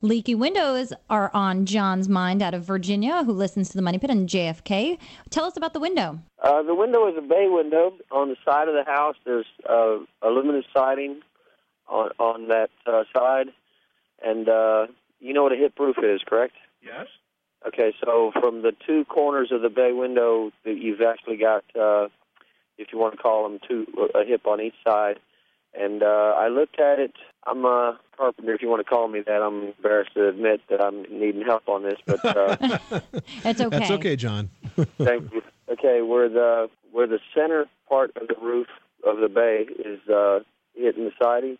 Leaky windows are on John's mind out of Virginia, who listens to the Money Pit and JFK. Tell us about the window. Uh, the window is a bay window. On the side of the house, there's uh, aluminum siding on on that uh, side, and uh, you know what a hip roof is, correct? Yes. Okay, so from the two corners of the bay window, that you've actually got, uh, if you want to call them, two a hip on each side. And uh, I looked at it. I'm a carpenter, if you want to call me that. I'm embarrassed to admit that I'm needing help on this, but uh, It's okay. That's okay, John. Thank you. Okay, where the where the center part of the roof of the bay is uh, hitting the siding.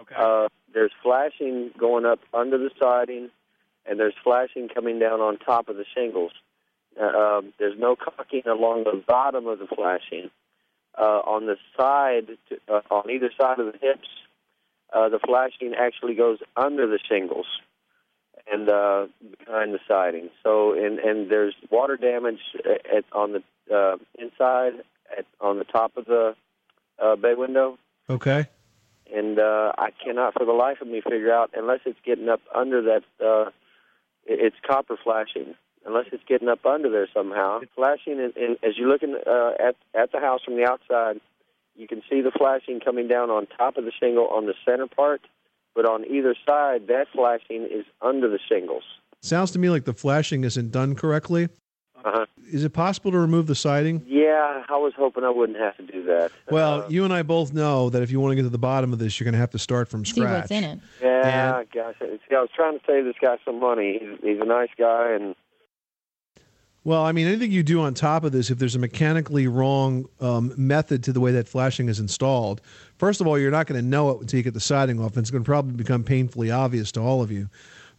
Okay. Uh, there's flashing going up under the siding, and there's flashing coming down on top of the shingles. Uh, um, there's no caulking along the bottom of the flashing. Uh, on the side, to, uh, on either side of the hips, uh, the flashing actually goes under the shingles and uh, behind the siding. So, and and there's water damage at, at on the uh, inside, at on the top of the uh, bay window Okay. and uh, I cannot for the life of me figure out unless it's getting up under that. Uh, it's copper flashing. Unless it's getting up under there somehow, flashing. And, and as you're looking uh, at at the house from the outside, you can see the flashing coming down on top of the shingle on the center part, but on either side, that flashing is under the shingles. Sounds to me like the flashing isn't done correctly. Uh-huh. Is it possible to remove the siding? Yeah, I was hoping I wouldn't have to do that. Well, Uh, you and I both know that if you want to get to the bottom of this, you're going to have to start from scratch. See scratch. what's in it. yeah, gosh, see, I was trying to save this guy some money. He's, he's a nice guy, and Well, I mean, anything you do on top of this, if there's a mechanically wrong um, method to the way that flashing is installed, first of all, you're not going to know it until you get the siding off, and it's going to probably become painfully obvious to all of you.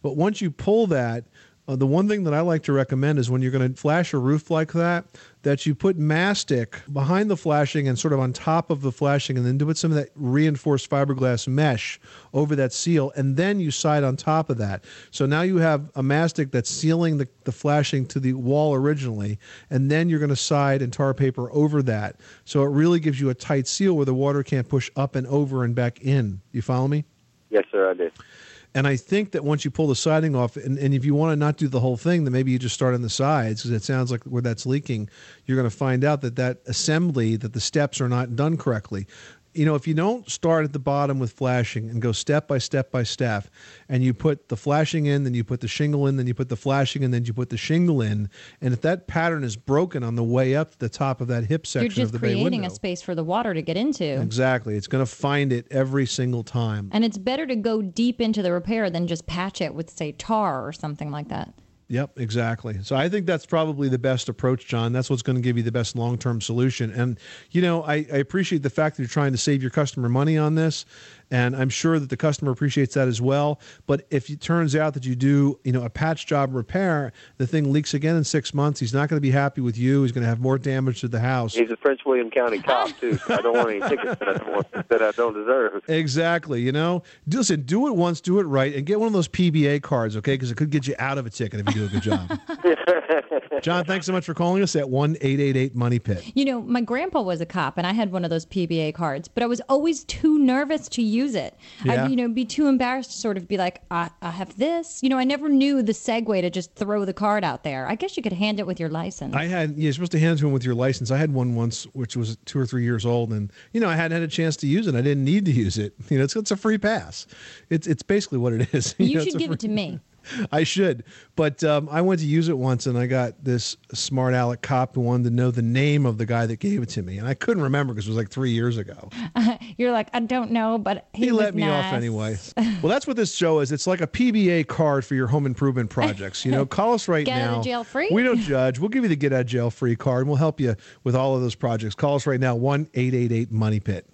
But once you pull that, uh, the one thing that I like to recommend is when you're going to flash a roof like that, that you put mastic behind the flashing and sort of on top of the flashing, and then do put some of that reinforced fiberglass mesh over that seal, and then you side on top of that. So now you have a mastic that's sealing the, the flashing to the wall originally, and then you're going to side and tar paper over that. So it really gives you a tight seal where the water can't push up and over and back in. You follow me? yes, sir, I did. And I think that once you pull the siding off, and, and if you want to not do the whole thing, then maybe you just start on the sides because it sounds like where that's leaking, you're going to find out that that assembly, that the steps are not done correctly. You know, if you don't start at the bottom with flashing and go step by step by step, and you put the flashing in, then you put the shingle in, then you put the flashing in, then you put the shingle in, and if that pattern is broken on the way up to the top of that hip You're section of just the bay creating window, a space for the water to get into. exactly, it's going to find it every single time. And it's better to go deep into the repair than just patch it with, say, tar or something like that. Yep, exactly. So I think that's probably the best approach, John. That's what's going to give you the best long term solution. And, you know, I, I appreciate the fact that you're trying to save your customer money on this. And I'm sure that the customer appreciates that as well. But if it turns out that you do, you know, a patch job repair, the thing leaks again in six months, he's not going to be happy with you. He's going to have more damage to the house. He's a Prince William County cop too. So I don't want any tickets that I don't, want, that I don't deserve. Exactly. You know, listen, do it once, do it right, and get one of those PBA cards, okay? Because it could get you out of a ticket do a good job. John, thanks so much for calling us at one eight eight eight Money Pit. You know, my grandpa was a cop, and I had one of those PBA cards, but I was always too nervous to use it. Yeah. I'd, you know, be too embarrassed to sort of be like, I, I have this. You know, I never knew the segue to just throw the card out there. I guess you could hand it with your license. I had you're supposed to hand it to him with your license. I had one once, which was two or three years old, and you know I hadn't had a chance to use it. I didn't need to use it. You know, it's it's a free pass. It's it's basically what it is. you know, it's should a give it to me. I should, but um, I went to use it once, and I got this smart aleck cop who wanted to know the name of the guy that gave it to me, and I couldn't remember because it was like three years ago. You're like, I don't know, but he, He let me off nice." anyway. Well, that's what this show is. It's like a PBA card for your home improvement projects. You know, call us right Get now. out of jail free? We don't judge. We'll give you the get out of jail free card, and we'll help you with all of those projects. Call us right now, one eight eight eight Money Pit.